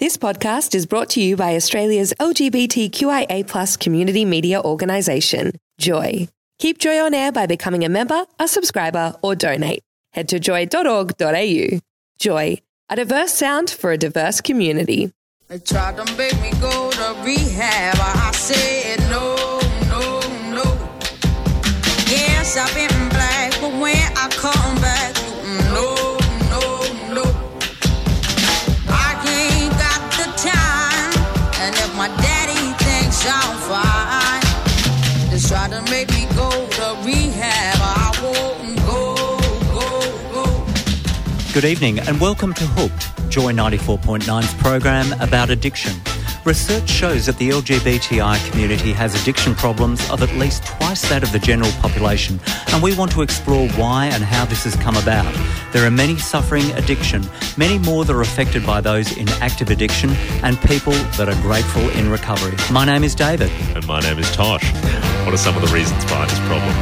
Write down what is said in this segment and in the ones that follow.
This podcast is brought to you by Australia's LGBTQIA community media organisation, Joy. Keep Joy on air by becoming a member, a subscriber, or donate. Head to joy.org.au. Joy, a diverse sound for a diverse community. They tried to make me go to rehab. I said no, no, no. Yes, I've been Good evening and welcome to Hooked, Joy 94.9's program about addiction. Research shows that the LGBTI community has addiction problems of at least twice that of the general population, and we want to explore why and how this has come about. There are many suffering addiction, many more that are affected by those in active addiction, and people that are grateful in recovery. My name is David. And my name is Tosh. What are some of the reasons behind this problem?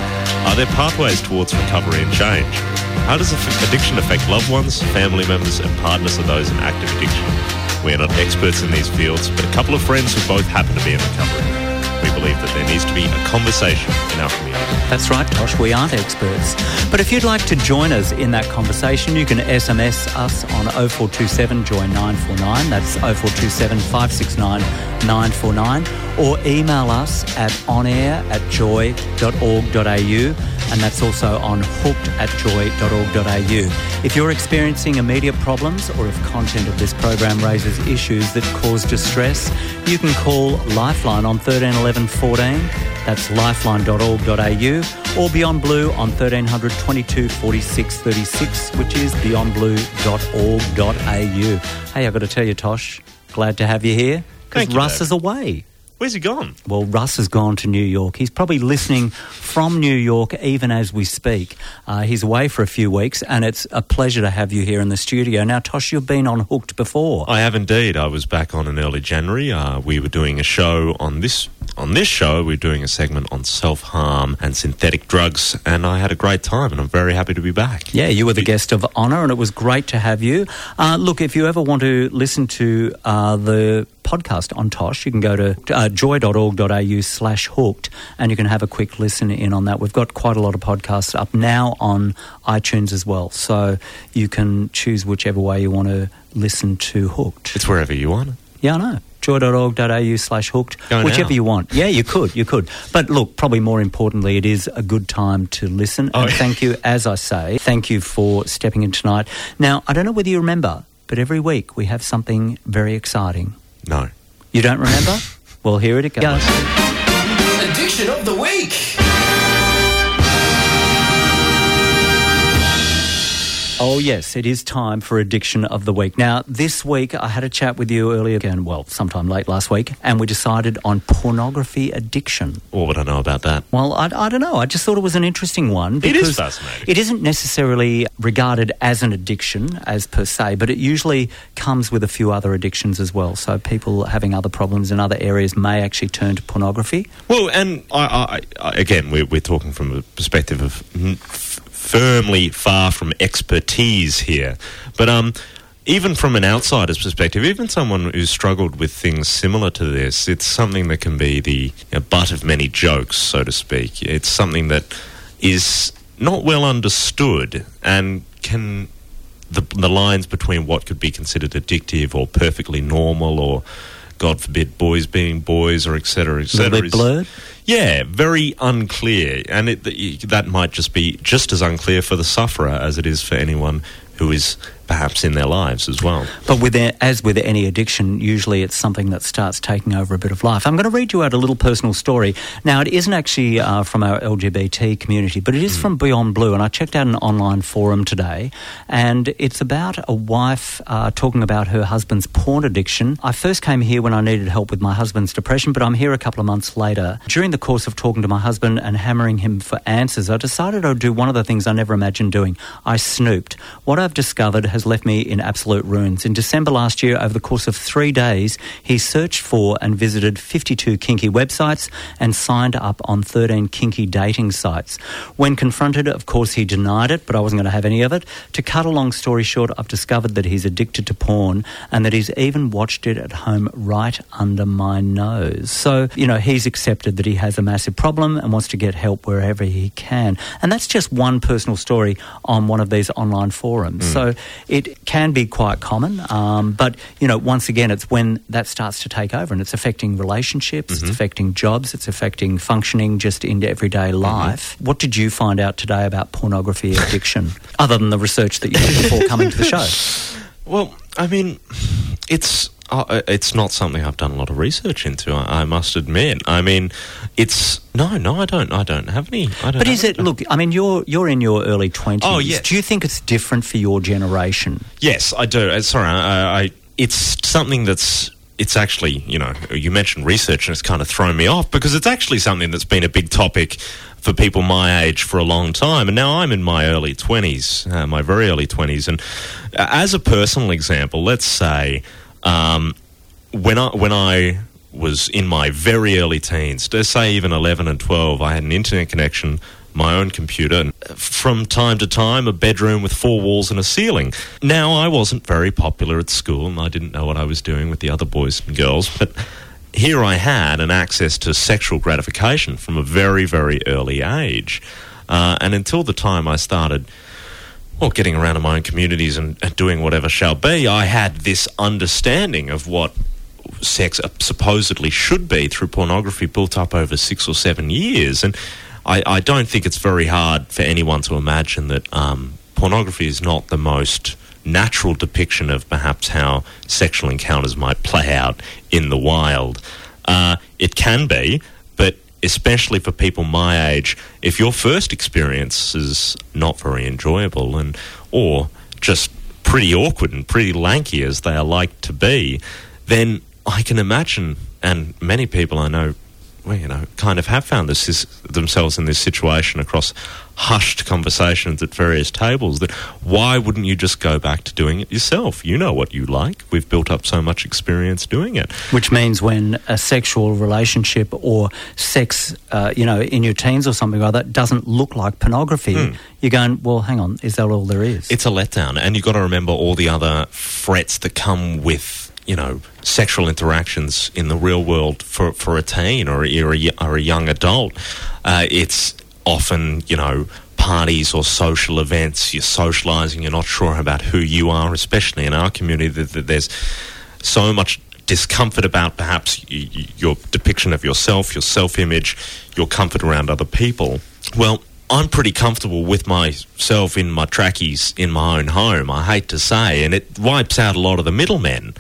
Are there pathways towards recovery and change? How does addiction affect loved ones, family members, and partners of those in active addiction? We are not experts in these fields, but a couple of friends who both happen to be in recovery. We believe that there needs to be a conversation in our community. That's right, Tosh, we aren't experts. But if you'd like to join us in that conversation, you can SMS us on 0427 Joy 949. That's 0427 569 949. Or email us at onair at joy.org.au. And that's also on hooked at joy.org.au. If you're experiencing immediate problems or if content of this program raises issues that cause distress, you can call Lifeline on 13 11 14. That's lifeline.org.au or Beyond Blue on 1300 22 46 36, which is beyondblue.org.au. Hey, I've got to tell you, Tosh, glad to have you here because Thank you, Russ is away. Where's he gone? Well, Russ has gone to New York. He's probably listening from New York even as we speak. Uh, he's away for a few weeks, and it's a pleasure to have you here in the studio. Now, Tosh, you've been on Hooked before. I have indeed. I was back on in early January. Uh, we were doing a show on this on this show. We are doing a segment on self harm and synthetic drugs, and I had a great time. And I'm very happy to be back. Yeah, you were the guest of honour, and it was great to have you. Uh, look, if you ever want to listen to uh, the podcast on Tosh, you can go to uh, joy.org.au slash hooked, and you can have a quick listen in on that. We've got quite a lot of podcasts up now on iTunes as well, so you can choose whichever way you want to listen to Hooked. It's wherever you want. Yeah, I know. Joy.org.au slash hooked. Whichever now. you want. Yeah, you could, you could. But look, probably more importantly, it is a good time to listen. Oh, and thank you, as I say, thank you for stepping in tonight. Now, I don't know whether you remember, but every week we have something very exciting. No. You don't remember? well, here it goes. Addiction of the week. Oh, yes, it is time for Addiction of the Week. Now, this week I had a chat with you earlier, again, well, sometime late last week, and we decided on pornography addiction. What would I know about that? Well, I, I don't know. I just thought it was an interesting one. It is fascinating. It isn't necessarily regarded as an addiction, as per se, but it usually comes with a few other addictions as well. So people having other problems in other areas may actually turn to pornography. Well, and I, I, I, again, we're, we're talking from a perspective of mm, firmly far from expertise here, but um, even from an outsider's perspective, even someone who's struggled with things similar to this, it's something that can be the you know, butt of many jokes, so to speak. It's something that is not well understood and can the, the lines between what could be considered addictive or perfectly normal or God forbid boys being boys or etc. Etc. is- blurred. Yeah, very unclear, and it, that might just be just as unclear for the sufferer as it is for anyone who is perhaps in their lives as well. But with a- as with any addiction, usually it's something that starts taking over a bit of life. I'm going to read you out a little personal story. Now, it isn't actually uh, from our LGBT community, but it is from Beyond Blue. And I checked out an online forum today, and it's about a wife uh, talking about her husband's porn addiction. I first came here when I needed help with my husband's depression, but I'm here a couple of months later. During the course of talking to my husband and hammering him for answers, I decided I'd do one of the things I never imagined doing. I snooped. What I've discovered has left me in absolute ruins. In December last year, over the course of three days, he searched for and visited 52 kinky websites and signed up on 13 kinky dating sites. When confronted, of course, he denied it, but I wasn't going to have any of it. To cut a long story short, I've discovered that he's addicted to porn and that he's even watched it at home right under my nose. So, you know, he's accepted that he has a massive problem and wants to get help wherever he can. And that's just one personal story on one of these online forums. Hmm. So it can be quite common. Um, but, you know, once again, it's when that starts to take over and it's affecting relationships, it's affecting jobs, it's affecting functioning just in everyday life. What did you find out today about pornography addiction, other than the research that you did before coming to the show? Well, I mean, it's uh, it's not something I've done a lot of research into. I, I must admit. I mean, it's no, no, I don't. I don't have any. I don't But is it? Look, I mean, you're you're in your early twenties. Oh, yes. Do you think it's different for your generation? Yes, I do. Uh, Sorry, I, I, it's something that's. It's actually, you know, you mentioned research and it's kind of thrown me off because it's actually something that's been a big topic for people my age for a long time. And now I'm in my early 20s, uh, my very early 20s. And uh, as a personal example, let's say um, when I when I was in my very early teens, to say even eleven and twelve, I had an internet connection, my own computer, and from time to time a bedroom with four walls and a ceiling. Now I wasn't very popular at school, and I didn't know what I was doing with the other boys and girls, but. Here I had an access to sexual gratification from a very, very early age. Uh, and until the time I started well, getting around in my own communities and, and doing whatever shall be, I had this understanding of what sex supposedly should be through pornography built up over six or seven years. And I, I don't think it's very hard for anyone to imagine that um, pornography is not the most natural depiction of perhaps how sexual encounters might play out in the wild. Uh, it can be, but especially for people my age, if your first experience is not very enjoyable and or just pretty awkward and pretty lanky as they are like to be, then I can imagine, and many people I know, well, you know, kind of have found this is, themselves in this situation across hushed conversations at various tables. That why wouldn't you just go back to doing it yourself? You know what you like. We've built up so much experience doing it. Which means when a sexual relationship or sex, uh, you know, in your teens or something like that doesn't look like pornography, you're going, well, hang on, is that all there is? It's a letdown, and you've got to remember all the other threats that come with you know sexual interactions in the real world for, for a teen or a, or a, or a young adult. Uh, it's often you know parties or social events. You're socialising. You're not sure about who you are, especially in our community. That, there's so much discomfort about perhaps your depiction of yourself, your self-image, your comfort around other people. Well. I'm pretty comfortable with myself in my trackies in my own home, I hate to say, and it wipes out a lot of the middlemen.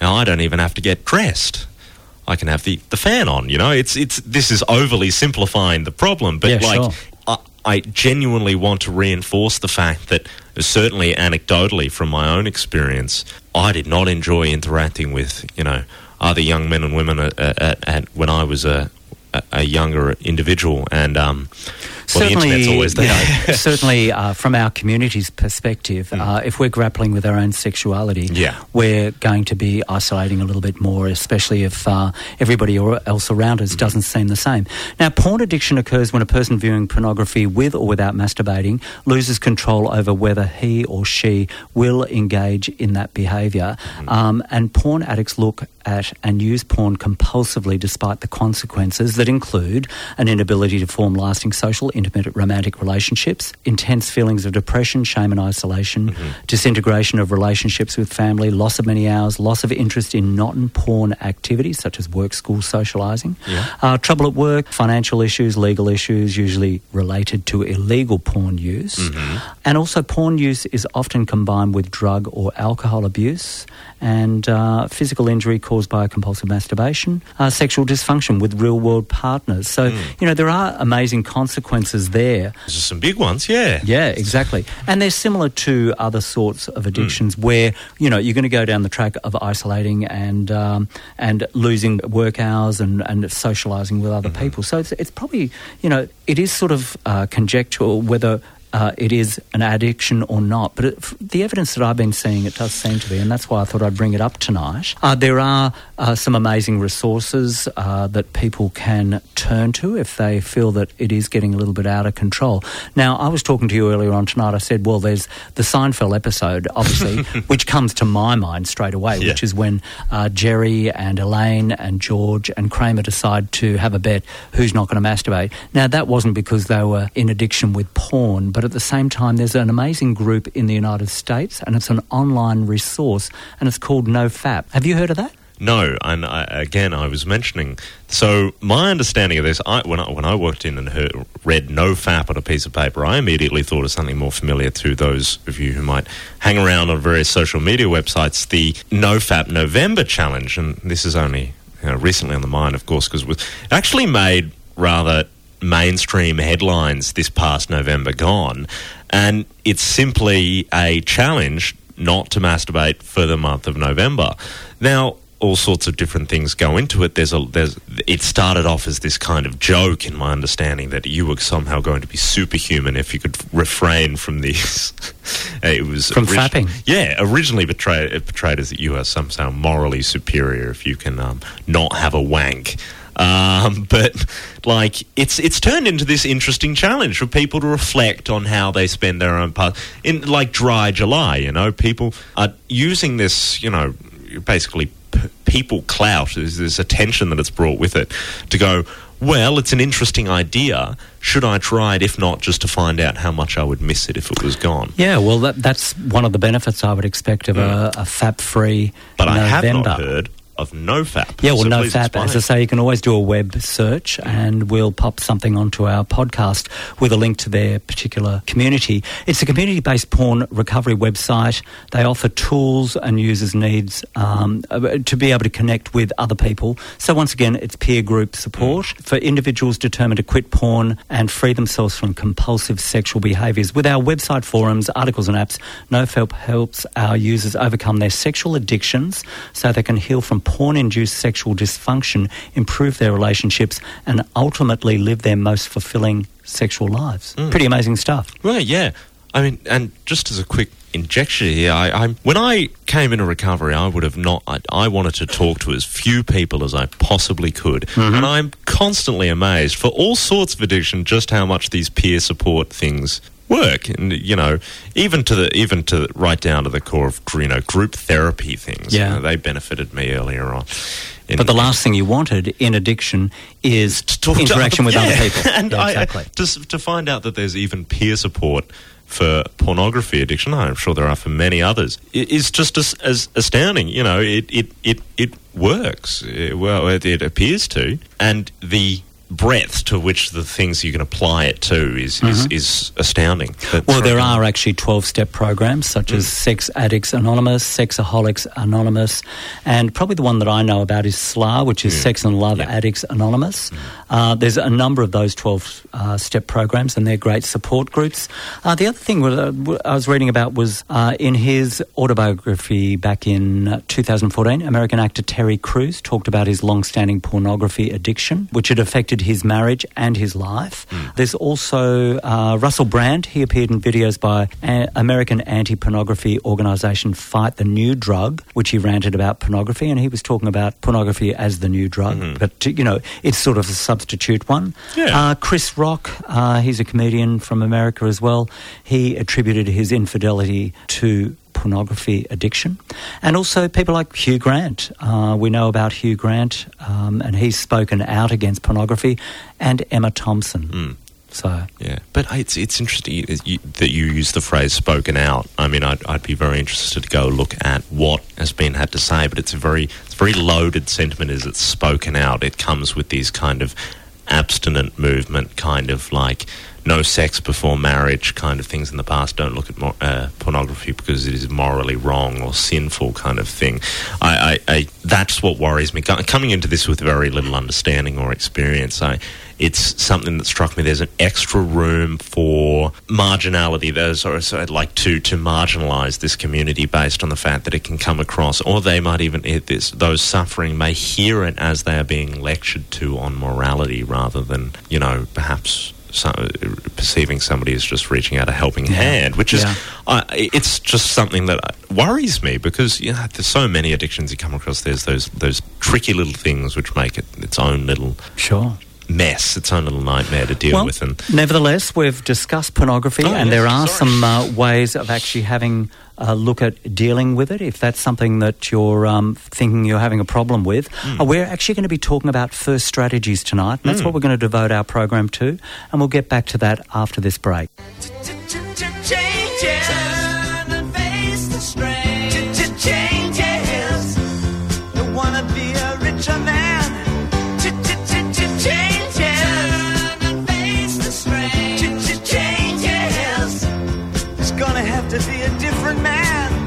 Now, I don't even have to get dressed. I can have the, the fan on, you know? It's, it's, this is overly simplifying the problem, but Yeah, like, sure. I, I genuinely want to reinforce the fact that, uh, certainly anecdotally from my own experience, I did not enjoy interacting with, you know, other young men and women at, at, at when I was a, a, a younger individual. And, um, well, the internet's always there. know, certainly uh, from our community's perspective, uh, if we're grappling with our own sexuality, Mm. Yeah. we're going to be isolating a little bit more, especially if uh, everybody or- else around Mm. us doesn't seem the same. Now, porn addiction occurs when a person viewing pornography with or without masturbating loses control over whether he or she will engage in that behaviour. Mm. Um, and porn addicts look at and use porn compulsively despite the consequences that include an inability to form lasting social, intimate, romantic relationships, intense feelings of depression, shame, and isolation, disintegration of relationships with family, loss of many hours, loss of interest in not porn activities such as work, school, socialising, uh, trouble at work, financial issues, legal issues, usually related to illegal porn use. And also, porn use is often combined with drug or alcohol abuse and uh, physical injury caused by compulsive masturbation, uh, sexual dysfunction with real world partners. So, you know, there are amazing consequences there. Those are some big ones, yeah. Yeah, exactly. And they're similar to other sorts of addictions where, you know, you're going to go down the track of isolating and um, and losing work hours and, and socialising with other people. So it's, it's probably, you know, it is sort of uh, conjectural whether uh, it is an addiction or not. But it, the evidence that I've been seeing, it does seem to be, and that's why I thought I'd bring it up tonight. Uh, there are uh, some amazing resources uh, that people can turn to if they feel that it is getting a little bit out of control. Now, I was talking to you earlier on tonight. I said, well, there's the Seinfeld episode, obviously, which comes to my mind straight away, Yeah. which is when uh, Jerry and Elaine and George and Kramer decide to have a bet who's not going to masturbate. Now, that wasn't because they were in addiction with porn, but at the same time, there's an amazing group in the United States, and it's an online resource, and it's called NoFap. Have you heard of that? No, and I, again, I was mentioning. So my understanding of this, I, when I when I walked in and heard, read "no fap" on a piece of paper, I immediately thought of something more familiar to those of you who might hang around on various social media websites. The "no fap November challenge, and this is only you know, recently on the mind, of course, because it actually made rather mainstream headlines this past November gone, and it's simply a challenge not to masturbate for the month of November. Now, all sorts of different things go into it. There's a there's it started off as this kind of joke, in my understanding, that you were somehow going to be superhuman if you could refrain from these. it was From fapping. Yeah, originally portrayed, portrayed as that you are somehow morally superior if you can um, not have a wank. Um, but like it's it's turned into this interesting challenge for people to reflect on how they spend their own part in like dry July. You know, people are using this. You know, basically p- people clout. There's this attention that it's brought with it to go. Well, it's an interesting idea. Should I try it? If not, just to find out how much I would miss it if it was gone. Yeah, well, that, that's one of the benefits I would expect of a, a fap-free But November. I have not heard of NoFap. Yeah, well, So no please fap. explain. As I say, you can always do a web search and we'll pop something onto our podcast with a link to their particular community. It's a community based porn recovery website. They offer tools and users' needs um, to be able to connect with other people. So, once again, it's peer group support for individuals determined to quit porn and free themselves from compulsive sexual behaviours. With our website forums, articles, and apps, NoFap helps our users overcome their sexual addictions so they can heal from porn induced sexual dysfunction, improve their relationships, and ultimately live their most fulfilling sexual lives. Mm. Pretty amazing stuff. Well, yeah. I mean, and just as a quick injection here, I, I when I came into recovery, I would have not. I, I wanted to talk to as few people as I possibly could, mm-hmm. and I'm constantly amazed for all sorts of addiction just how much these peer support things work and you know even to the even to right down to the core of you know group therapy things You Yeah. know, they benefited me earlier on In- But the last thing you wanted in addiction is interaction with yeah. other people. and Yeah, I, exactly. to, to find out that there's even peer support for pornography addiction, I'm sure there are for many others, i- is just as, as astounding. You know, it it it, it works. It- well, it, it appears to, and the breadth to which the things you can apply it to is is, is astounding. But Mm-hmm. Well, there are actually 12 step programs such Mm. as Sex Addicts Anonymous, Sexaholics Anonymous, and probably the one that I know about is SLA, which is Sex and Love Yeah. Mm. Addicts Anonymous. Uh, there's a number of those 12 uh, step programs, and they're great support groups. Uh, the other thing uh, I was reading about was uh, in his autobiography back in uh, 2014, American actor Terry Crews talked about his long standing pornography addiction, which had affected his marriage and his life. There's also uh, Russell Brand. He appeared in videos by a- American anti pornography organisation Fight the New Drug, which he ranted about pornography, and he was talking about pornography as the new drug. But, you know, it's sort of a substitute one. Yeah. Uh, Chris Rock, uh, he's a comedian from America as well. He attributed his infidelity to pornography addiction. And also people like Hugh Grant. Uh, we know about Hugh Grant, um, and he's spoken out against pornography, and Emma Thompson. So, Yeah, but it's it's interesting that you, that you use the phrase "spoken out." I mean, I'd, I'd be very interested to go look at what has been had to say, but it's a very it's a very loaded sentiment. Is it's spoken out? It comes with these kind of abstinent movement, kind of like no sex before marriage kind of things in the past. Don't look at uh, pornography because it is morally wrong or sinful kind of thing. I, I, I that's what worries me. Coming into this with very little understanding or experience, I it's something that struck me. There's an extra room for marginality. There's I'd like to to marginalise this community based on the fact that it can come across, or they might even this, those suffering may hear it as they are being lectured to on morality rather than you know perhaps so, perceiving somebody as just reaching out a helping hand, which is Yeah. uh, it's just something that worries me because you know, there's so many addictions you come across. There's those those tricky little things which make it its own little Sure. Mess, its own little nightmare to deal Well, with. And nevertheless, we've discussed pornography, Oh, and yes, there are sorry. some uh, ways of actually having a look at dealing with it. If that's something that you're um, thinking you're having a problem with, Hmm. uh, we're actually going to be talking about first strategies tonight. And that's what we're going to devote our program to, and we'll get back to that after this break.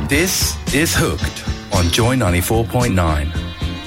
This is Hooked on Joy 94.9.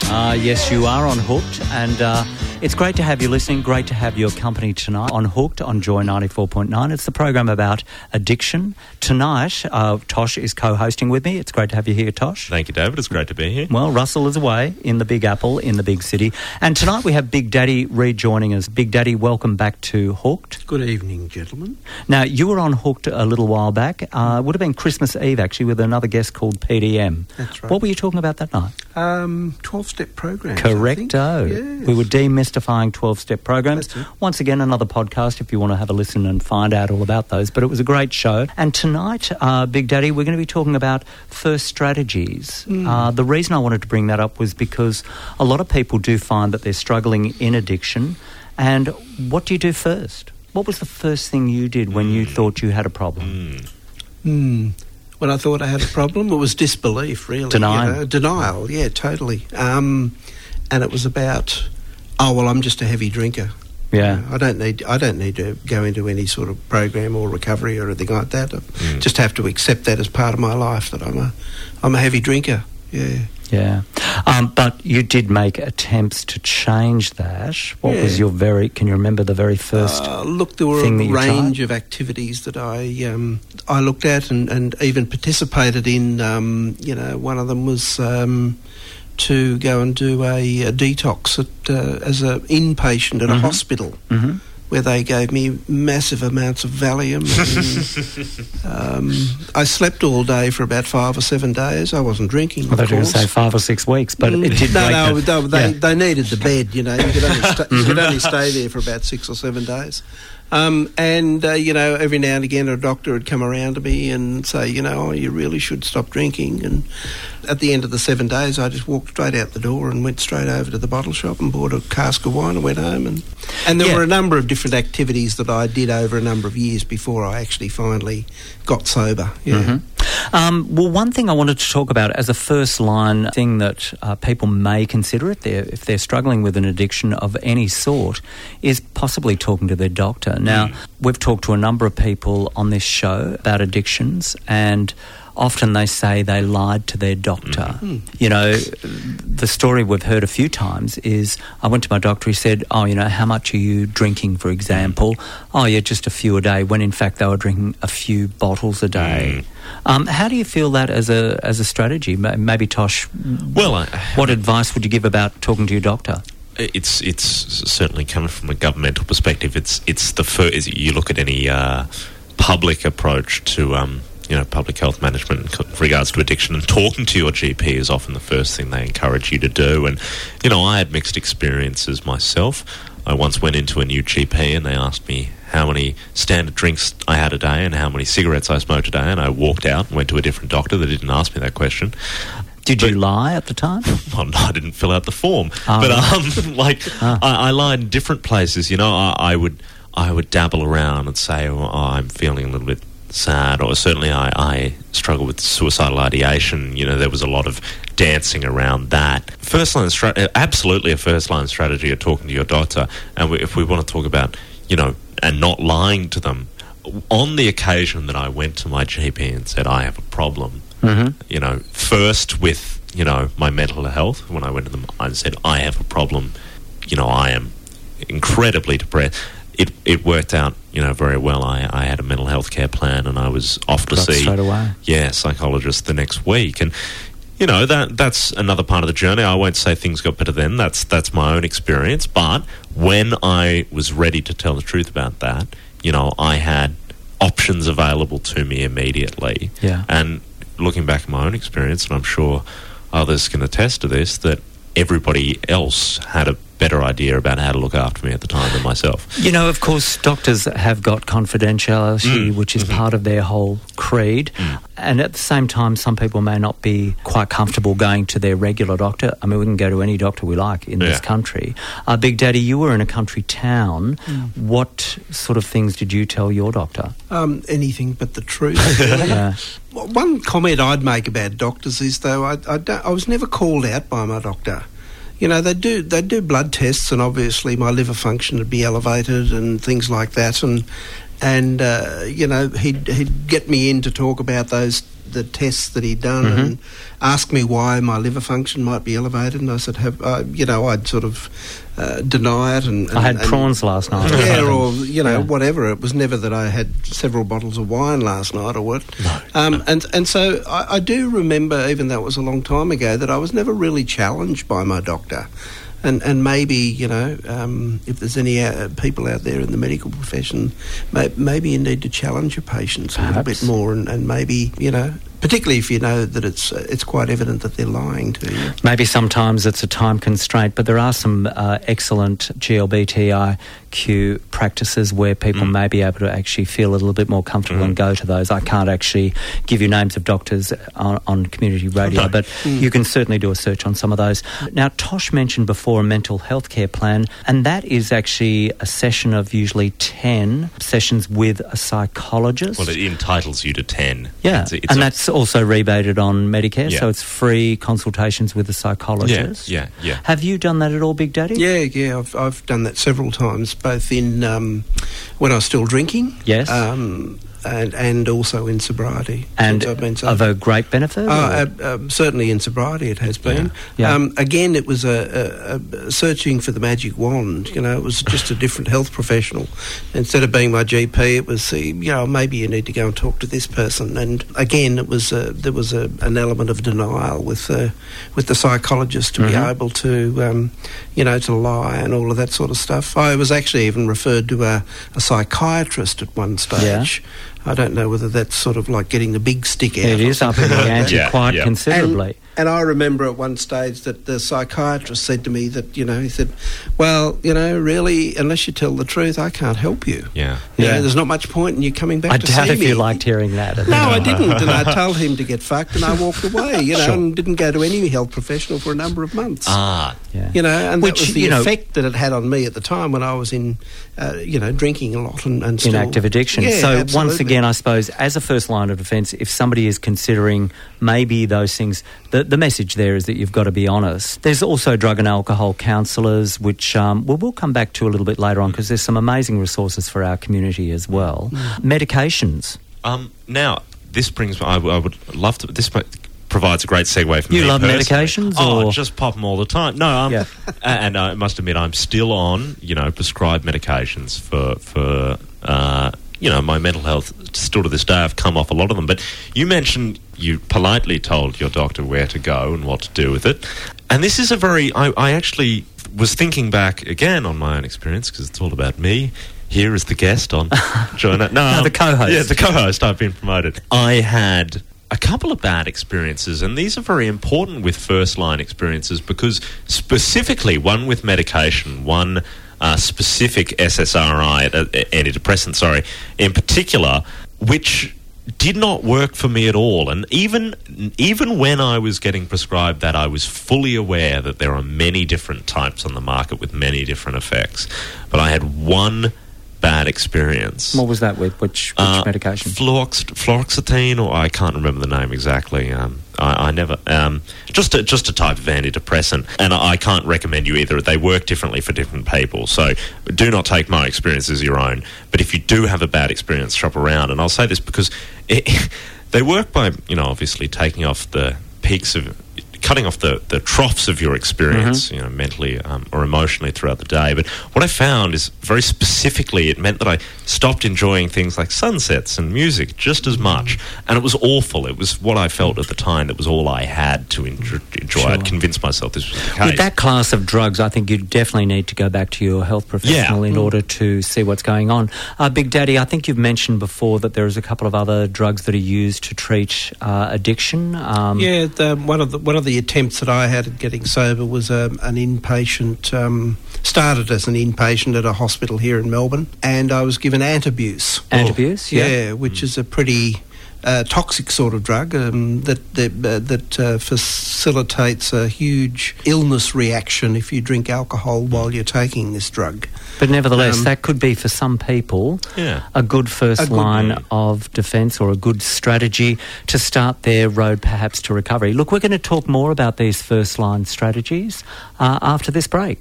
Uh, yes, you are on Hooked, and uh, it's great to have you listening. Great to have your company tonight on Hooked on Joy 94.9. It's the program about addiction. Tonight, uh, Tosh is co hosting with me. It's great to have you here, Tosh. thank you, David. It's great to be here. Well, Russell is away in the Big Apple in the big city. And tonight we have Big Daddy rejoining us. Big Daddy, welcome back to Hooked. Good evening, gentlemen. Now, you were on Hooked a little while back. Uh, it would have been Christmas Eve, actually, with another guest called PDM. That's right. What were you talking about that night? Um, 12 step programs. I think. Correcto. Yes. We were demystifying 12 step programs. Once again, another podcast if you want to have a listen and find out all about those. But it was a great show. And tonight, uh, Big Daddy, we're going to be talking about first strategies. Hmm. Uh, the reason I wanted to bring that up was because a lot of people do find that they're struggling in addiction. And what do you do first? What was the first thing you did when you thought you had a problem? Hmm. When I thought I had a problem, it was disbelief, really. you Denial. know. Denial, yeah, totally. Um, and it was about, oh, well, I'm just a heavy drinker. Yeah. You know, I don't need. I don't need to go into any sort of program or recovery or anything like that. I Mm. just have to accept that as part of my life. That I'm a, I'm a heavy drinker. Yeah. Yeah. Um, but you did make attempts to change that. What was your very, can you remember the very first? Uh, look, there were thing a range of activities that I um, I looked at and, and even participated in. Um, you know, one of them was um, to go and do a, a detox at, uh, as an inpatient at a hospital. Mhm. Where they gave me massive amounts of Valium. And, um, I slept all day for about five or seven days. I wasn't drinking. Of you were going to say five or six weeks, but it did Mm. no, no, the- no, they, yeah. Mm-hmm. they needed the bed. You know, you could only, sta you could only stay there for about six or seven days. Um, and uh, you know, every now and again, a doctor would come around to me and say, you know, oh, you really should stop drinking. And at the end of the seven days, I just walked straight out the door and went straight over to the bottle shop and bought a cask of wine and went home. And and there Yeah. were a number of different activities that I did over a number of years before I actually finally got sober. Yeah. Mm-hmm. Um, well, one thing I wanted to talk about as a first line thing that uh, people may consider if they're, if they're struggling with an addiction of any sort is possibly talking to their doctor. Now, mm. we've talked to a number of people on this show about addictions and often they say they lied to their doctor. Mm-hmm. Hmm. You know, the story we've heard a few times is I went to my doctor, he said, Oh, you know, how much are you drinking, for example? Mm. Oh, yeah, just a few a day, when in fact they were drinking a few bottles a day. Mm. Um, how do you feel that as a, as a strategy? Maybe, Tosh, Well, I, what advice would you give about talking to your doctor? it's it's certainly coming from a governmental perspective. It's it's the first. You look at any uh, public approach to um, you know public health management in regards to addiction, and talking to your GP is often the first thing they encourage you to do. And you know, I had mixed experiences myself. I once went into a new GP and they asked me how many standard drinks I had a day and how many cigarettes I smoked a day, and I walked out and went to a different doctor that didn't ask me that question. Did you lie at the time? well, no, I didn't fill out the form, Oh, but right. um, like Ah. I, I lied in different places. You know, I, I would I would dabble around and say, oh, I'm feeling a little bit sad, or certainly I, I struggle with suicidal ideation. You know, there was a lot of dancing around that. First line, stra- absolutely a first line strategy of talking to your doctor, and we, if we want to talk about, you know, and not lying to them. On the occasion that I went to my GP and said I have a problem, Mhm. you know, first with, you know, my mental health, when I went to them, I said, I have a problem, you know, I am incredibly depressed. It, it worked out, you know, very well. I, I had a mental health care plan and I was off to Got see, yeah, psychologist the next week. And, you know that that's another part of the journey. I won't say things got better then. That's that's my own experience. But when I was ready to tell the truth about that, you know, I had options available to me immediately. Yeah. And looking back at my own experience, and I'm sure others can attest to this, that everybody else had a better idea about how to look after me at the time than myself. You know, of course, doctors have got confidentiality, Mm. which is Mhm. part of their whole creed. And at the same time, some people may not be quite comfortable going to their regular doctor. I mean, we can go to any doctor we like in this country. Uh, Big Daddy, you were in a country town. What sort of things did you tell your doctor? Um, anything but the truth. Yeah. One comment I'd make about doctors is though I, I, don't, I was never called out by my doctor. You know they do they do blood tests and obviously my liver function would be elevated and things like that and and uh, you know he'd he'd get me in to talk about those the tests that he'd done Mhm. and ask me why my liver function might be elevated and I said have uh, you know I'd sort of uh, deny it and, and I had and- prawns last night. yeah, or you know, Yeah. whatever. It was never that I had several bottles of wine last night or what. Um, and and so I, I do remember, even though it was a long time ago, that I was never really challenged by my doctor. And, and maybe you know um, if there's any uh, people out there in the medical profession, may, maybe you need to challenge your patients a little bit more, and, and maybe you know, particularly if you know that it's it's quite evident that they're lying to you. Maybe sometimes it's a time constraint, but there are some uh, excellent GLBTIQ practices where people mm. may be able to actually feel a little bit more comfortable and mm. go to those. I can't actually give you names of doctors on, on community radio, No. but mm. you can certainly do a search on some of those. Now, Tosh mentioned before a mental health care plan, and that is actually a session of usually 10 sessions with a psychologist. Well, it entitles you to 10. Yeah, It's- it's and a- that's also rebated on Medicare, Yeah. so it's free consultations with a psychologist. Yeah, yeah, yeah. Have you done that at all, Big Daddy? Yeah, yeah, I've, I've done that several times, both in um, when I was still drinking, Yes. um, and and also in sobriety. And of a great benefit? Or- uh, um, certainly in sobriety it has been. Yeah. Um, again, it was a, a, a searching for the magic wand. You know, it was just a different health professional. Instead of being my GP, it was, uh, you know, maybe you need to go and talk to this person. And again, it was uh, there was a, an element of denial with uh, with the psychologist to be Mhm. able to, um, you know, to lie and all of that sort of stuff. I was actually even referred to a, a psychiatrist at one stage. I don't know whether that's sort of like getting the big stick out. it or is up in the like ante Yeah, quite yeah. considerably. And, and I remember at one stage that the psychiatrist said to me that, you know, he said, well, you know, really, unless you tell the truth, I can't help you. Yeah. You Yeah. know, there's not much point in you coming back I to doubt if me. you liked hearing that. No, I didn't. And I told him to get fucked and I walked away, you know, Sure. and didn't go to any health professional for a number of months. Ah, Yeah. You know, and Which, that was the you know- effect that it had on me at the time when I was in, uh, you know, drinking a lot and, and still... in active addiction. Yeah, so once again, I suppose as a first line of defence, if somebody is considering maybe those things, the, the message there is that you've got to be honest. There's also drug and alcohol counsellors, which um, well, we'll come back to a little bit later on because there's some amazing resources for our community as well. Medications. Um, now, this brings me, I, I would love to, this provides a great segue for You me You love personally. medications, Oh, or- just pop them all the time. No, um, Yeah. and I must admit, I'm still on, you know, prescribed medications for, for uh, you know, my mental health. Still to this day, I've come off a lot of them. But you mentioned you politely told your doctor where to go and what to do with it. And this is a very, I, I actually was thinking back again on my own experience because it's all about me. Here is the guest on Join It. No, No, the co-host. Yeah, the co-host. I've been promoted. I had a couple of bad experiences, and these are very important with first line experiences because specifically one with medication, one uh, specific SSRI, uh, antidepressant, sorry, in particular, which did not work for me at all. And even even when I was getting prescribed that, I was fully aware that there are many different types on the market with many different effects. But I had one bad experience. What was that with? Which, which Uh, medication? Fluox- fluoxetine, or I can't remember the name exactly. Um, I, I never. Um, just a, just a type of antidepressant, and I, I can't recommend you either. They work differently for different people, so do not take my experience as your own. But if you do have a bad experience, shop around. And I'll say this because it, they work by you know obviously taking off the peaks of cutting off the, the troughs of your experience, Mm-hmm. you know, mentally um, or emotionally throughout the day. But what I found is very specifically, it meant that I stopped enjoying things like sunsets and music just as much. And it was awful. It was what I felt at the time. That was all I had to enjoy. enjoy. I'd convinced myself this was the case. With that class of drugs, I think you definitely need to go back to your health professional in order to see what's going on. Uh, Big Daddy, I think you've mentioned before that there is a couple of other drugs that are used to treat uh, addiction. Um, Yeah, the, one of the one of the attempts that I had at getting sober was um, an inpatient. Um, started as an inpatient at a hospital here in Melbourne, and I was given antabuse. Antabuse, yeah. which is a pretty uh, toxic sort of drug um, that that, uh, that uh, facilitates a huge illness reaction if you drink alcohol while you're taking this drug. But nevertheless, Um, that could be for some people Yeah. a good first A good- line of defence or a good strategy to start their road perhaps to recovery. Look, we're going to talk more about these first line strategies uh, after this break.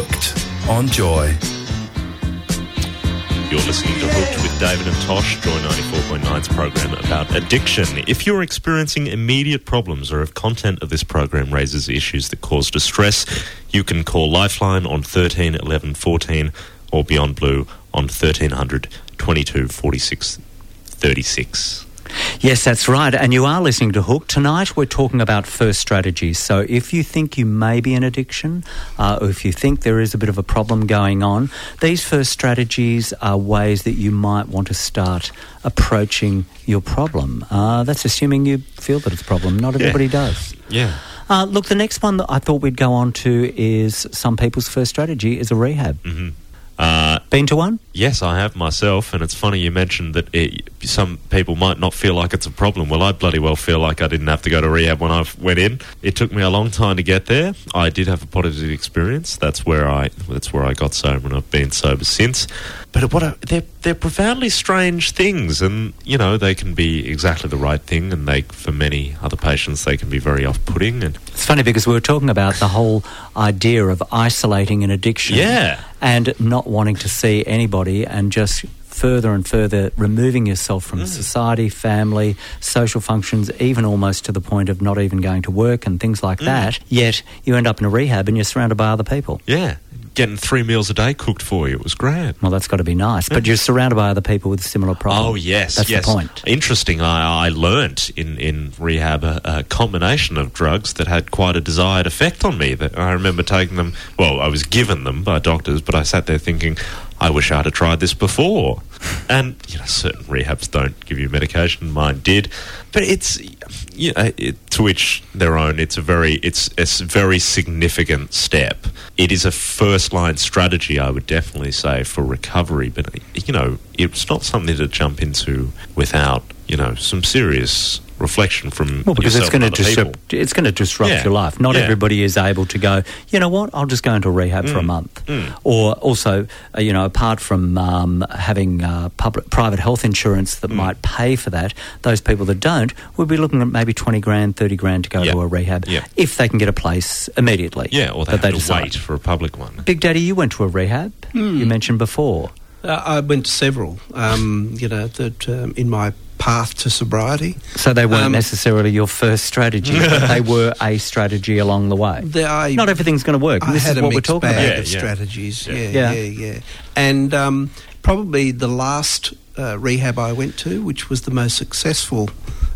Hooked on Joy. You're listening to Hooked with David and Tosh, Joy 94.9's program about addiction. If you're experiencing immediate problems or if content of this program raises issues that cause distress, you can call Lifeline on 13 11 14 or Beyond Blue on 1300 22 46 36. Yes, that's right. And you are listening to Hook. Tonight we're talking about first strategies. So if you think you may be an addiction, uh, or if you think there is a bit of a problem going on, these first strategies are ways that you might want to start approaching your problem. Uh, that's assuming you feel that it's a problem. Not everybody does. Yeah. Uh, look, the next one that I thought we'd go on to is some people's first strategy is a rehab. Uh, Been to one? Yes, I have myself, and it's funny you mentioned that it, some people might not feel like it's a problem. Well, I bloody well feel like I didn't have to go to rehab when I went in. It took me a long time to get there. I did have a positive experience. That's where I that's where I got sober, and I've been sober since. But what they're they're profoundly strange things, and you know they can be exactly the right thing, and they for many other patients they can be very off-putting. And It's funny because we were talking about the whole idea of isolating an addiction. Yeah. And not wanting to see anybody and just further and further removing yourself from mm. society, family, social functions, even almost to the point of not even going to work and things like mm. that. Yet you end up in a rehab and you're surrounded by other people. yeah, getting three meals a day cooked for you, it was great. Well, that's got to be nice. But you're surrounded by other people with similar oh, problems. Oh yes, That's yes. the point. Interesting. I, I learnt in in rehab a, a combination of drugs that had quite a desired effect on me. That I remember taking them. Well, I was given them by doctors, but I sat there thinking, I wish I'd have tried this before. And you know, certain rehabs don't give you medication. Mine did, but it's you know, it, to which their own. It's a very it's a s- very significant step. It is a first line strategy, I would definitely say, for recovery. But you know, it's not something to jump into without you know some serious reflection from Well, because it's going to and people. disrupt. It's going to disrupt Yeah. your life. Not Yeah. everybody is able to go. You know what? I'll just go into rehab for a month. Or also, uh, you know, apart from um, having uh, public, private health insurance that might pay for that, those people that don't would be looking at maybe twenty grand, thirty grand to go Yeah. to a rehab Yeah. if they can get a place immediately. Yeah, or they that have to decide. wait for a public one. Big Daddy, you went to a rehab. You mentioned before. Uh, I went to several, um, you know, that um, in my path to sobriety. So they weren't Um, necessarily your first strategy, but they were a strategy along the way. There, I, Not everything's going to work. I this had is a what we're talking bag about. Yeah, of yeah. strategies. Yeah. Yeah, Yeah. yeah, yeah. And um, probably the last uh, rehab I went to, which was the most successful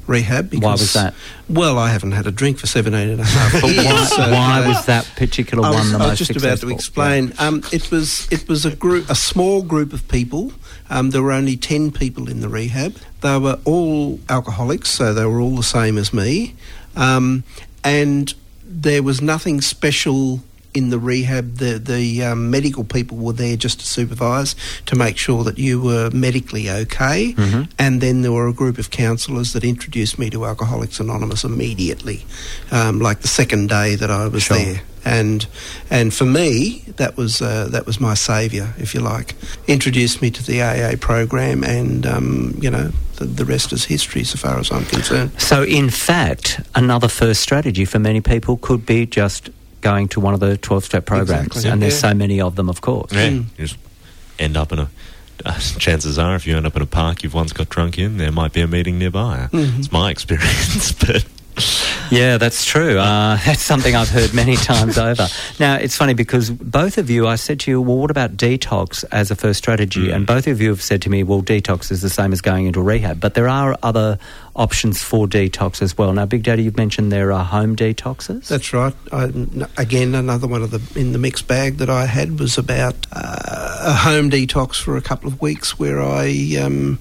rehab. Because, Why was that? Well, I haven't had a drink for 17 and a half But years. why, so, why you know, was that particular I was, one the I was most just successful? about to explain. Um, it was it was a group, a small group of people. Um, there were only ten people in the rehab. They were all alcoholics, so they were all the same as me. Um, and there was nothing special in the rehab, the the um, medical people were there just to supervise to make sure that you were medically okay. Mm-hmm. And then there were a group of counsellors that introduced me to Alcoholics Anonymous immediately, um, like the second day that I was Sure. there. And and for me, that was uh, that was my saviour, if you like. Introduced me to the AA program, and um, you know the, the rest is history, so far as I'm concerned. So, in fact, another first strategy for many people could be just going to one of the 12 step programs. Exactly. And there's Yeah. so many of them, of course. Yeah, Mm. you just end up in a. Uh, chances are, if you end up in a park you've once got drunk in, there might be a meeting nearby. Mm-hmm. It's my experience, but Yeah, that's true. Uh, that's something I've heard many times over. Now, it's funny because both of you, I said to you, well, what about detox as a first strategy? And both of you have said to me, well, detox is the same as going into rehab. But there are other options for detox as well. Now, Big Daddy, you've mentioned there are home detoxes. That's right. I, n- again, another one of the in the mixed bag that I had was about uh, a home detox for a couple of weeks, where I um,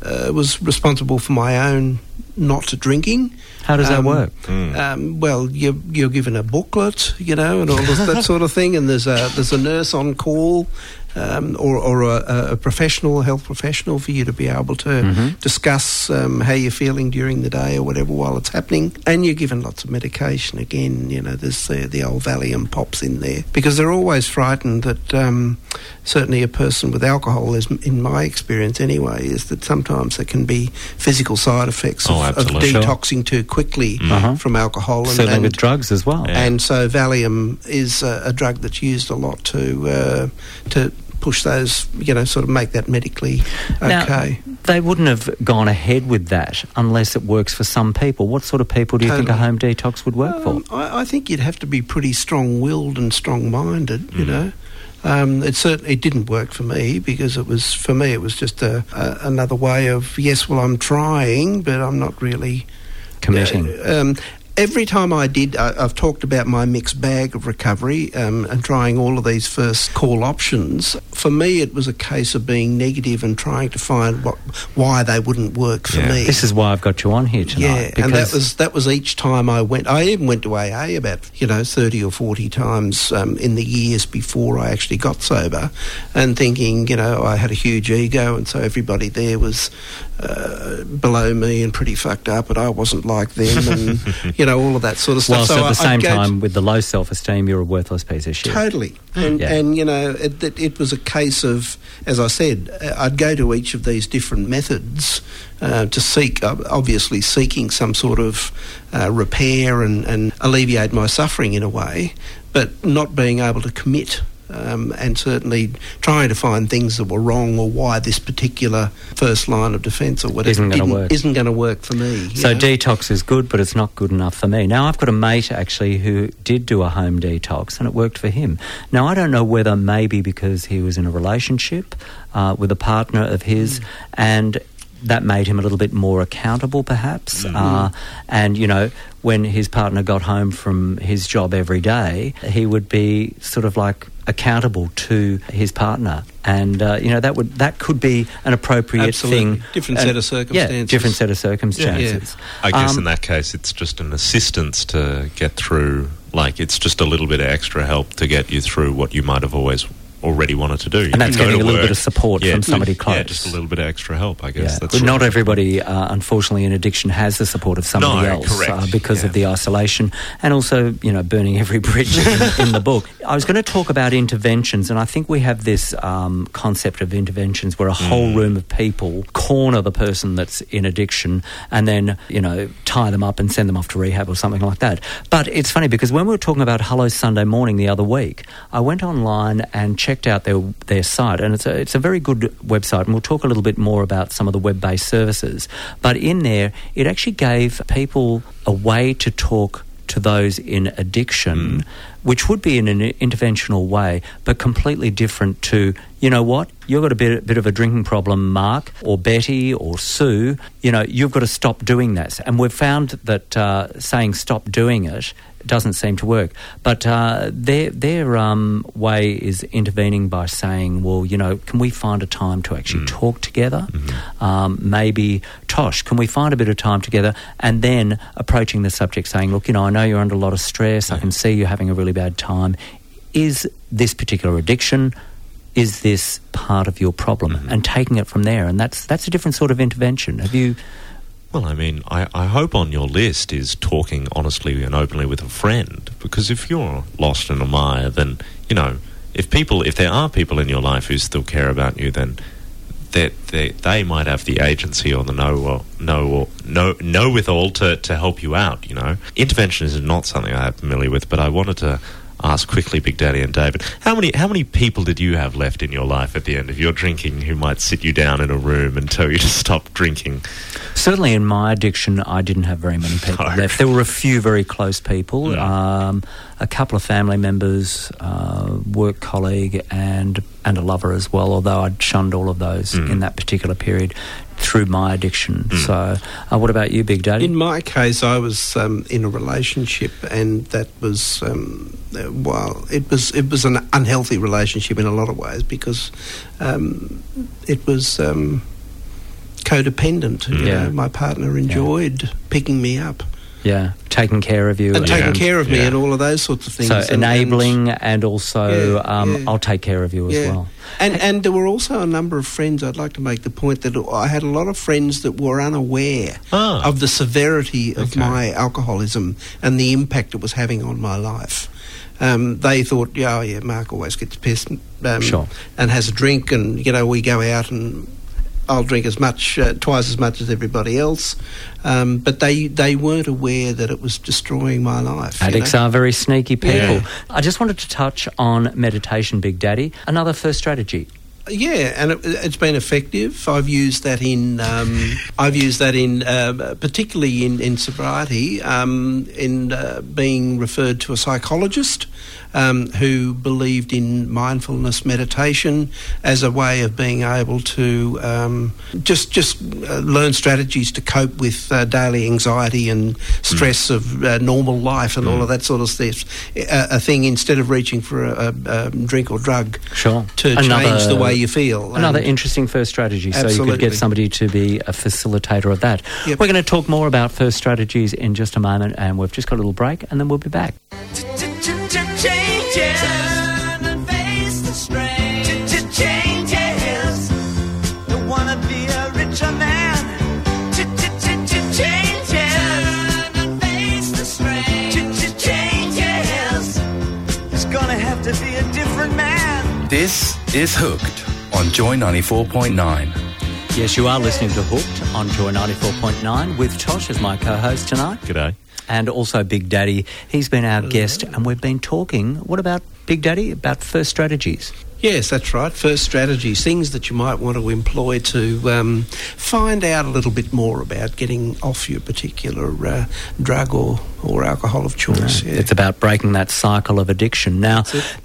uh, was responsible for my own not drinking. How does that Um, work? Um, well, you're, you're given a booklet, you know, and all this, that sort of thing, and there's a there's a nurse on call. Um, or or a, a professional, a health professional, for you to be able to Mm-hmm. discuss um, how you're feeling during the day or whatever while it's happening. And you're given lots of medication. Again, you know, there's the, the old Valium pops in there because they're always frightened that um, certainly a person with alcohol, is, in my experience anyway, is that sometimes there can be physical side effects Oh, of, of absolutely. Sure. detoxing too quickly Uh-huh. from alcohol. And, Certainly and, with drugs as well. Yeah. and so Valium is a, a drug that's used a lot to uh, to push those, you know, sort of make that medically Now, okay. they wouldn't have gone ahead with that unless it works for some people. What sort of people do you think a home detox would work Um, for? I, I think you'd have to be pretty strong-willed and strong-minded. You know, um, it certainly it didn't work for me because it was for me it was just a, a, another way of yes, well, I'm trying, but I'm not really Committing. Uh, um, every time I did, I, I've talked about my mixed bag of recovery um, and trying all of these first call options. For me, it was a case of being negative and trying to find what why they wouldn't work for Yeah. me. this is why I've got you on here tonight. Yeah, because and that was that was each time I went. I even went to AA about you know thirty or forty times um, in the years before I actually got sober, and thinking you know I had a huge ego, and so everybody there was uh, below me and pretty fucked up, and I wasn't like them, and you know all of that sort of stuff. whilst so at the I- same time, with the low self-esteem, you're a worthless piece of shit. Totally. And, Yeah. and you know, it, it, was a case of, as I said, I'd go to each of these different methods uh, to seek, obviously, seeking some sort of uh, repair and, and alleviate my suffering in a way, but not being able to commit. Um, and certainly trying to find things that were wrong or why this particular first line of defence or whatever Isn't gonna work. isn't going to work for me. So know? detox is good, but it's not good enough for me. Now I've got a mate actually who did do a home detox, and it worked for him. Now I don't know whether maybe because he was in a relationship uh, with a partner of his, and that made him a little bit more accountable, perhaps. Uh, and you know, when his partner got home from his job every day, he would be sort of like accountable to his partner, and uh, you know that would that could be an appropriate Absolutely. thing. Different And- set of circumstances. Yeah, circumstances. different set of circumstances. I guess Um, in that case, it's just an assistance to get through. Like it's just a little bit of extra help to get you through what you might have always already wanted to do. You And that's getting a little bit of support Yeah, from somebody Yeah, close. just a little bit of extra help. I guess Yeah. not right. everybody, uh, unfortunately, in addiction has the support of somebody No, else. Uh, because Yeah. of the isolation and also, you know, burning every bridge in, in the book. I was going to talk about interventions, and I think we have this um, concept of interventions where a whole Mm. room of people corner the person that's in addiction and then, you know, tie them up and send them off to rehab or something like that. But it's funny because when we were talking about Hello Sunday Morning the other week, I went online and checked out their their site, and it's a it's a very good website, and we'll talk a little bit more about some of the web based services. But in there, it actually gave people a way to talk to those in addiction, which would be in an interventional way, but completely different to, you know what, you've got a bit, bit of a drinking problem, Mark, or Betty, or Sue, you know, you've got to stop doing that. And we've found that uh, saying stop doing it doesn't seem to work. But uh, their, their um, way is intervening by saying, well, you know, can we find a time to actually talk together? Um, maybe, Tosh, can we find a bit of time together? And then approaching the subject saying, look, you know, I know you're under a lot of stress. I can see you're having a really bad time. is this particular addiction? Is this part of your problem? And taking it from there, and that's that's a different sort of intervention. Have you? Well, I mean, I, I hope on your list is talking honestly and openly with a friend. Because if you're lost in a mire, then, you know, if people, if there are people in your life who still care about you, then that they, they might have the agency or the know or know or know know with all to, to help you out. You know, intervention is not something I'm familiar with, but I wanted to ask quickly, Big Daddy and David, how many how many people did you have left in your life at the end of your drinking who might sit you down in a room and tell you to stop drinking? Certainly, in my addiction, I didn't have very many people No. left. There were a few very close people, um, a couple of family members, uh, work colleague, and and a lover as well. Although I'd shunned all of those Mm. in that particular period through my addiction. So, uh, what about you, Big Daddy? In my case, I was um, in a relationship, and that was um, uh, well, it was it was an unhealthy relationship in a lot of ways because um, it was um, codependent. You Yeah. know, my partner enjoyed picking me up yeah, taking care of you and taking Yeah. care of me Yeah. and all of those sorts of things. So and- and- enabling and, also Yeah, um, yeah. I'll take care of you as well. And and there were also a number of friends. I'd like to make the point that I had a lot of friends that were unaware Ah. of the severity of Okay. my alcoholism and the impact it was having on my life. Um, they thought, yeah, oh, yeah, Mark always gets pissed um, Sure. and has a drink, and you know we go out and. I'll drink as much, uh, twice as much as everybody else, um, but they they weren't aware that it was destroying my life. you Addicts know? are very sneaky people. Yeah. I just wanted to touch on meditation, Big Daddy. Another first strategy. Yeah, and it, it's been effective. I've used that in um, I've used that in uh, particularly in in sobriety um, in uh, being referred to a psychologist um, who believed in mindfulness meditation as a way of being able to um, just just uh, learn strategies to cope with uh, daily anxiety and stress of uh, normal life and all of that sort of stuff. A, a thing instead of reaching for a, a, a drink or drug Sure. to change the way you feel. Another And- interesting first strategy. So you could get somebody to be a facilitator of that. Yep. We're going to talk more about first strategies in just a moment, and we've just got a little break, and then we'll be back. Changes. Turn and face the strain. Changes. Don't wanna be a richer man. Changes. Turn and face the strain. Changes. It's gonna have to be a different man. This is Hooked on Joy 94.9. Yes, you are listening to Hooked on Joy 94.9 with Tosh as my co host tonight. G'day. And also Big Daddy. He's been our guest, and we've been talking. What about Big Daddy? About first strategies. Yes, that's right. First strategies, things that you might want to employ to um, find out a little bit more about getting off your particular uh, drug or, or alcohol of choice. Yeah. It's about breaking that cycle of addiction. Now.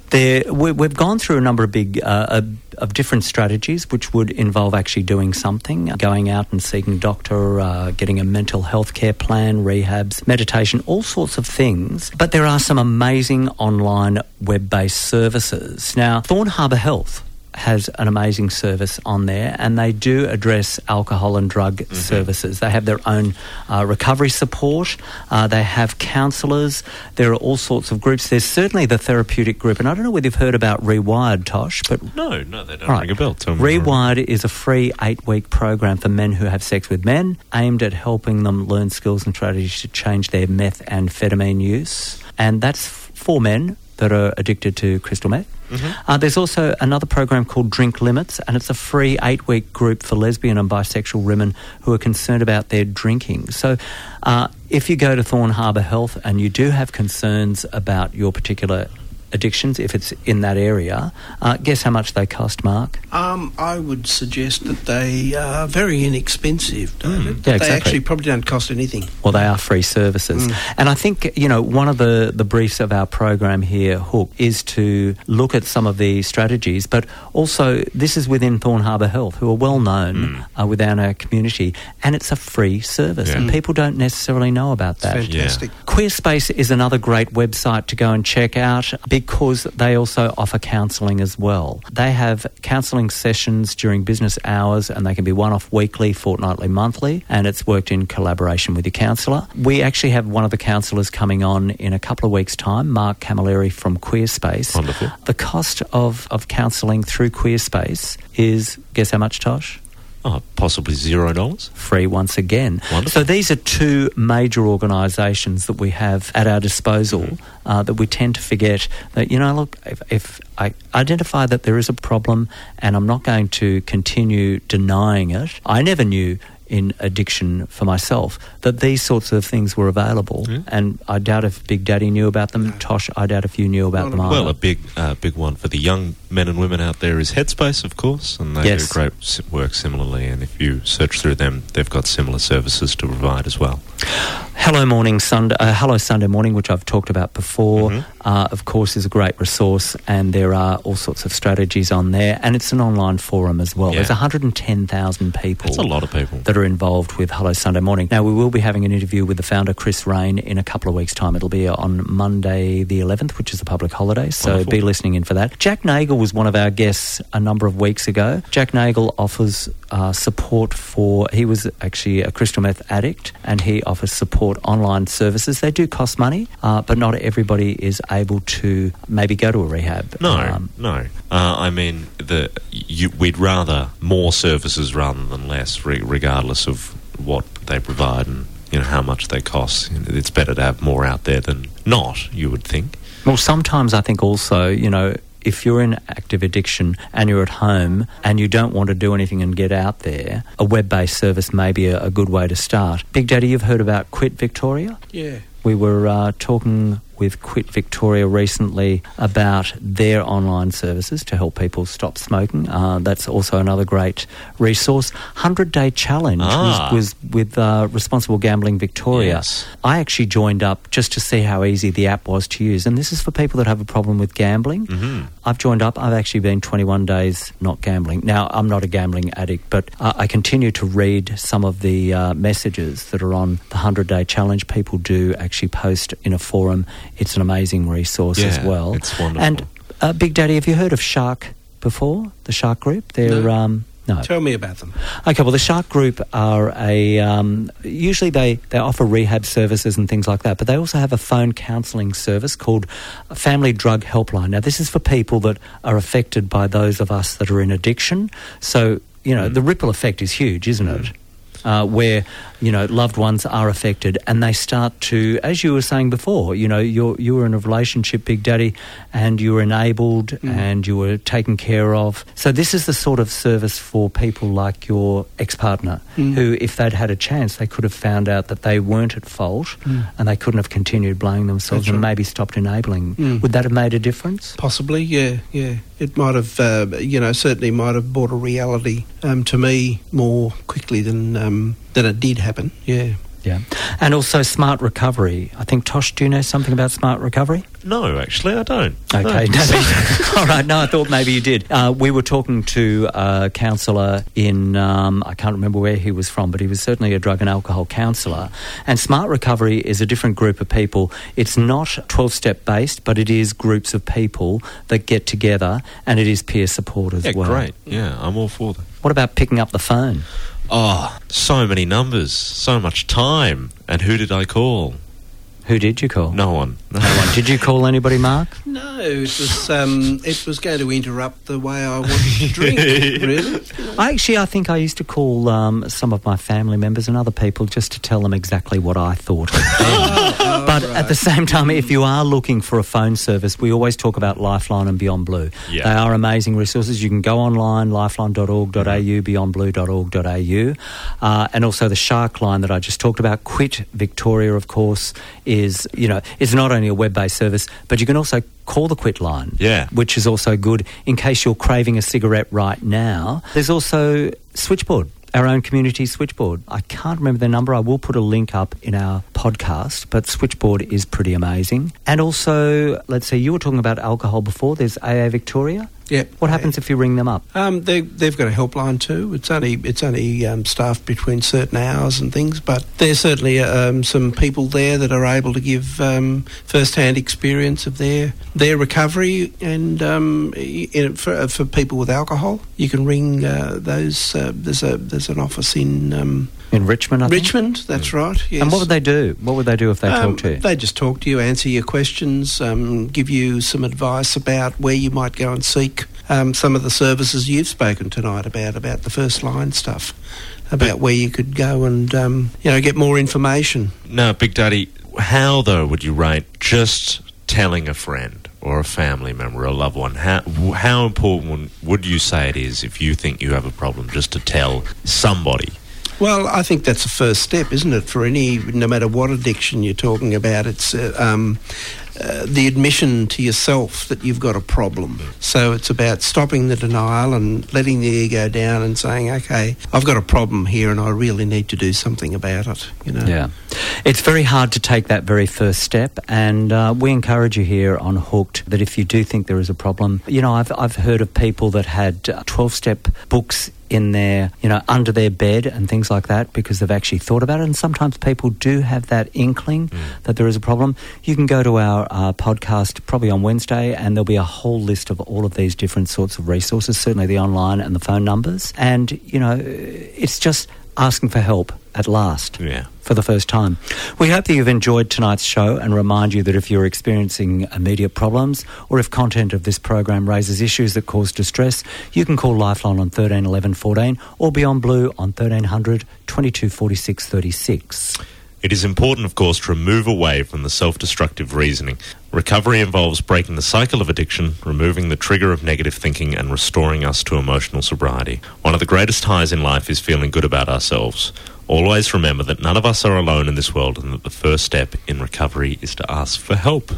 There, we, we've gone through a number of big uh, of, different strategies, which would involve actually doing something, going out and seeking a doctor, uh, getting a mental health care plan, rehabs, meditation, all sorts of things. But there are some amazing online web-based services. Now, Thorn Harbour Health has an amazing service on there, and they do address alcohol and drug services. They have their own uh, recovery support. Uh, they have counsellors. There are all sorts of groups. There's certainly the therapeutic group, and I don't know whether you've heard about Rewired, Tosh, but No, no, they don't Right. ring a bell. Tell more. Rewired is a free eight week program for men who have sex with men, aimed at helping them learn skills and strategies to change their methamphetamine use. And that's for men that are addicted to crystal meth. Uh, there's also another program called Drink Limits, and it's a free eight week group for lesbian and bisexual women who are concerned about their drinking. So, uh, if you go to Thorn Harbour Health and you do have concerns about your particular addictions, if it's in that area, uh, guess how much they cost, Mark? Um, I would suggest that they are very inexpensive, David. Yeah, They exactly. actually probably don't cost anything. Well, they are free services. And I think, you know, one of the, the briefs of our program here, Hook, is to look at some of the strategies, but also this is within Thorn Harbour Health, who are well known uh, within our community, and it's a free service, Yeah. and people don't necessarily know about that. Fantastic. Queerspace is another great website to go and check out. Big because they also offer counselling as well. They have counselling sessions during business hours and they can be one off weekly, fortnightly, monthly, and it's worked in collaboration with your counsellor. We actually have one of the counsellors coming on in a couple of weeks' time, Mark Camilleri from Queer Space. Wonderful. The cost of, of counselling through Queer Space is, guess how much, Tosh? Oh, possibly zero dollars. free once again. Wonderful. So these are two major organisations that we have at our disposal Mm-hmm. uh, that we tend to forget that, you know, look, if, if I identify that there is a problem and I'm not going to continue denying it, I never knew in addiction for myself that these sorts of things were available and I doubt if Big Daddy knew about them. Tosh, I doubt if you knew about them either. Well, a big, uh, big one for the young men and women out there is Headspace, of course, and they Yes. do great work similarly. And if you search through them, they've got similar services to provide as well. Hello Morning Sunday, uh, Hello Sunday Morning, which I've talked about before, Mm-hmm. uh, of course, is a great resource, and there are all sorts of strategies on there, and it's an online forum as well. Yeah. There's 110,000 people. That's a lot of people. that are involved with Hello Sunday Morning. Now, we will be having an interview with the founder, Chris Raine, in a couple of weeks' time. It'll be on Monday the 11th, which is a public holiday, so Wonderful. be listening in for that. Jack Nagel was one of our guests a number of weeks ago. Jack Nagel offers uh, support for, he was actually a crystal meth addict, and he offers support online services. They do cost money, uh, but not everybody is able to maybe go to a rehab. No, Um, no. Uh, I mean, the you, we'd rather more services rather than less, re- regardless of what they provide and you know how much they cost. You know, It's better to have more out there than not. You would think. Well, sometimes I think also, you know, if you're in active addiction and you're at home and you don't want to do anything and get out there, a web based service may be a, a good way to start. Big Daddy, you've heard about Quit Victoria? Yeah. We were uh, talking with Quit Victoria recently about their online services to help people stop smoking. Uh, that's also another great resource. 100 Day Challenge Ah. was, was with uh, Responsible Gambling Victoria. Yes. I actually joined up just to see how easy the app was to use. And this is for people that have a problem with gambling. Mm-hmm. I've joined up. I've actually been 21 days not gambling. Now, I'm not a gambling addict, but uh, I continue to read some of the uh, messages that are on the 100 Day Challenge. People do actually post in a forum. It's an amazing resource as Yeah, well. it's wonderful. And uh, Big Daddy, have you heard of SHARC before? The SHARC Group? They're. No. Um, no. Tell me about them. Okay, well, the SHARC Group are a um, usually they, they offer rehab services and things like that, but they also have a phone counselling service called Family Drug Helpline. Now, this is for people that are affected by those of us that are in addiction. So, you know, the ripple effect is huge, isn't it? Uh, where you know loved ones are affected and they start to, as you were saying before, you know you you were in a relationship, Big Daddy, and you were enabled and you were taken care of. So this is the sort of service for people like your ex-partner, who, if they'd had a chance, they could have found out that they weren't at fault and they couldn't have continued blaming themselves That's and right. maybe stopped enabling. Mm. Would that have made a difference? Possibly, yeah, yeah. It might have, uh, you know, certainly might have brought a reality um, to me more quickly than um, than it did happen. Yeah. Yeah, and also smart recovery. I think Tosh, do you know something about smart recovery? No, actually, I don't. Okay. No. All right. No, I thought maybe you did. Uh, we were talking to a counsellor in, um, I can't remember where he was from, but he was certainly a drug and alcohol counsellor. And Smart Recovery is a different group of people. It's not 12 step based, but it is groups of people that get together and it is peer support as yeah, well. great. Yeah, I'm all for that. What about picking up the phone? Oh, so many numbers, so much time. And who did I call? Who did you call? No one. No, No one. Did you call anybody, Mark? No, it was um, it was going to interrupt the way I wanted to drink. really? I actually, I think I used to call um, some of my family members and other people just to tell them exactly what I thought of them. but at the same time, if you are looking for a phone service, we always talk about Lifeline and Beyond Blue. Yeah. They are amazing resources. You can go online, lifeline.org.au, beyondblue.org.au, uh, and also the SHARC line that I just talked about. Quit Victoria, of course, is you know is not only a web-based service, but you can also call the Quit line Yeah. which is also good in case you're craving a cigarette right now. There's also Switchboard. Our own community switchboard. I can't remember the number. I will put a link up in our podcast, but Switchboard is pretty amazing. And also, let's say you were talking about alcohol before. There's AA Victoria. Yep. What happens if you ring them up? Um, they, they've got a helpline too. It's only it's only um, staffed between certain hours and things, but there's certainly um, some people there that are able to give um, first-hand experience of their their recovery. And um, in, for, for people with alcohol, you can ring uh, those. Uh, there's a there's an office in um, In Richmond, I think? Richmond. That's right. Yes. And what would they do? What would they do if they Um, talk to you? They just talk to you, answer your questions, um, give you some advice about where you might go and seek um, some of the services you've spoken tonight about, about the first line stuff, about where you could go and um, you know get more information. No, Big Daddy, how though would you rate just telling a friend or a family member, a loved one? How how important would you say it is if you think you have a problem just to tell somebody? Well, I think that's the first step, isn't it? For any, no matter what addiction you're talking about, it's uh, um, uh, the admission to yourself that you've got a problem. So it's about stopping the denial and letting the ego down and saying, "Okay, I've got a problem here, and I really need to do something about it." You know. Yeah. It's very hard to take that very first step, and uh, we encourage you here on Hooked that if you do think there is a problem, you know, I've, I've heard of people that had 12 step books in their, you know, under their bed and things like that because they've actually thought about it. And sometimes people do have that inkling that there is a problem. You can go to our uh, podcast probably on Wednesday, and there'll be a whole list of all of these different sorts of resources, certainly the online and the phone numbers. And, you know, it's just asking for help at last Yeah. for the first time. We hope that you've enjoyed tonight's show and remind you that if you're experiencing immediate problems or if content of this program raises issues that cause distress, you can call Lifeline on 13 11 14 or Beyond Blue on 1300 22 46 36. It is important, of course, to move away from the self destructive reasoning. Recovery involves breaking the cycle of addiction, removing the trigger of negative thinking, and restoring us to emotional sobriety. One of the greatest highs in life is feeling good about ourselves. Always remember that none of us are alone in this world and that the first step in recovery is to ask for help.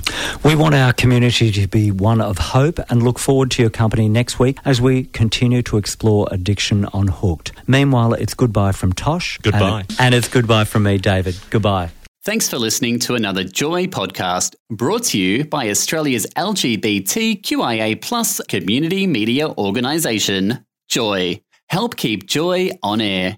We want our community to be one of hope and look forward to your company next week as we continue to explore addiction on Hooked. Meanwhile, it's goodbye from Tosh. Goodbye. And, and it's goodbye from me, David. Goodbye. Thanks for listening to another Joy podcast brought to you by Australia's LGBTQIA plus community media organisation, Joy. Help keep Joy on air.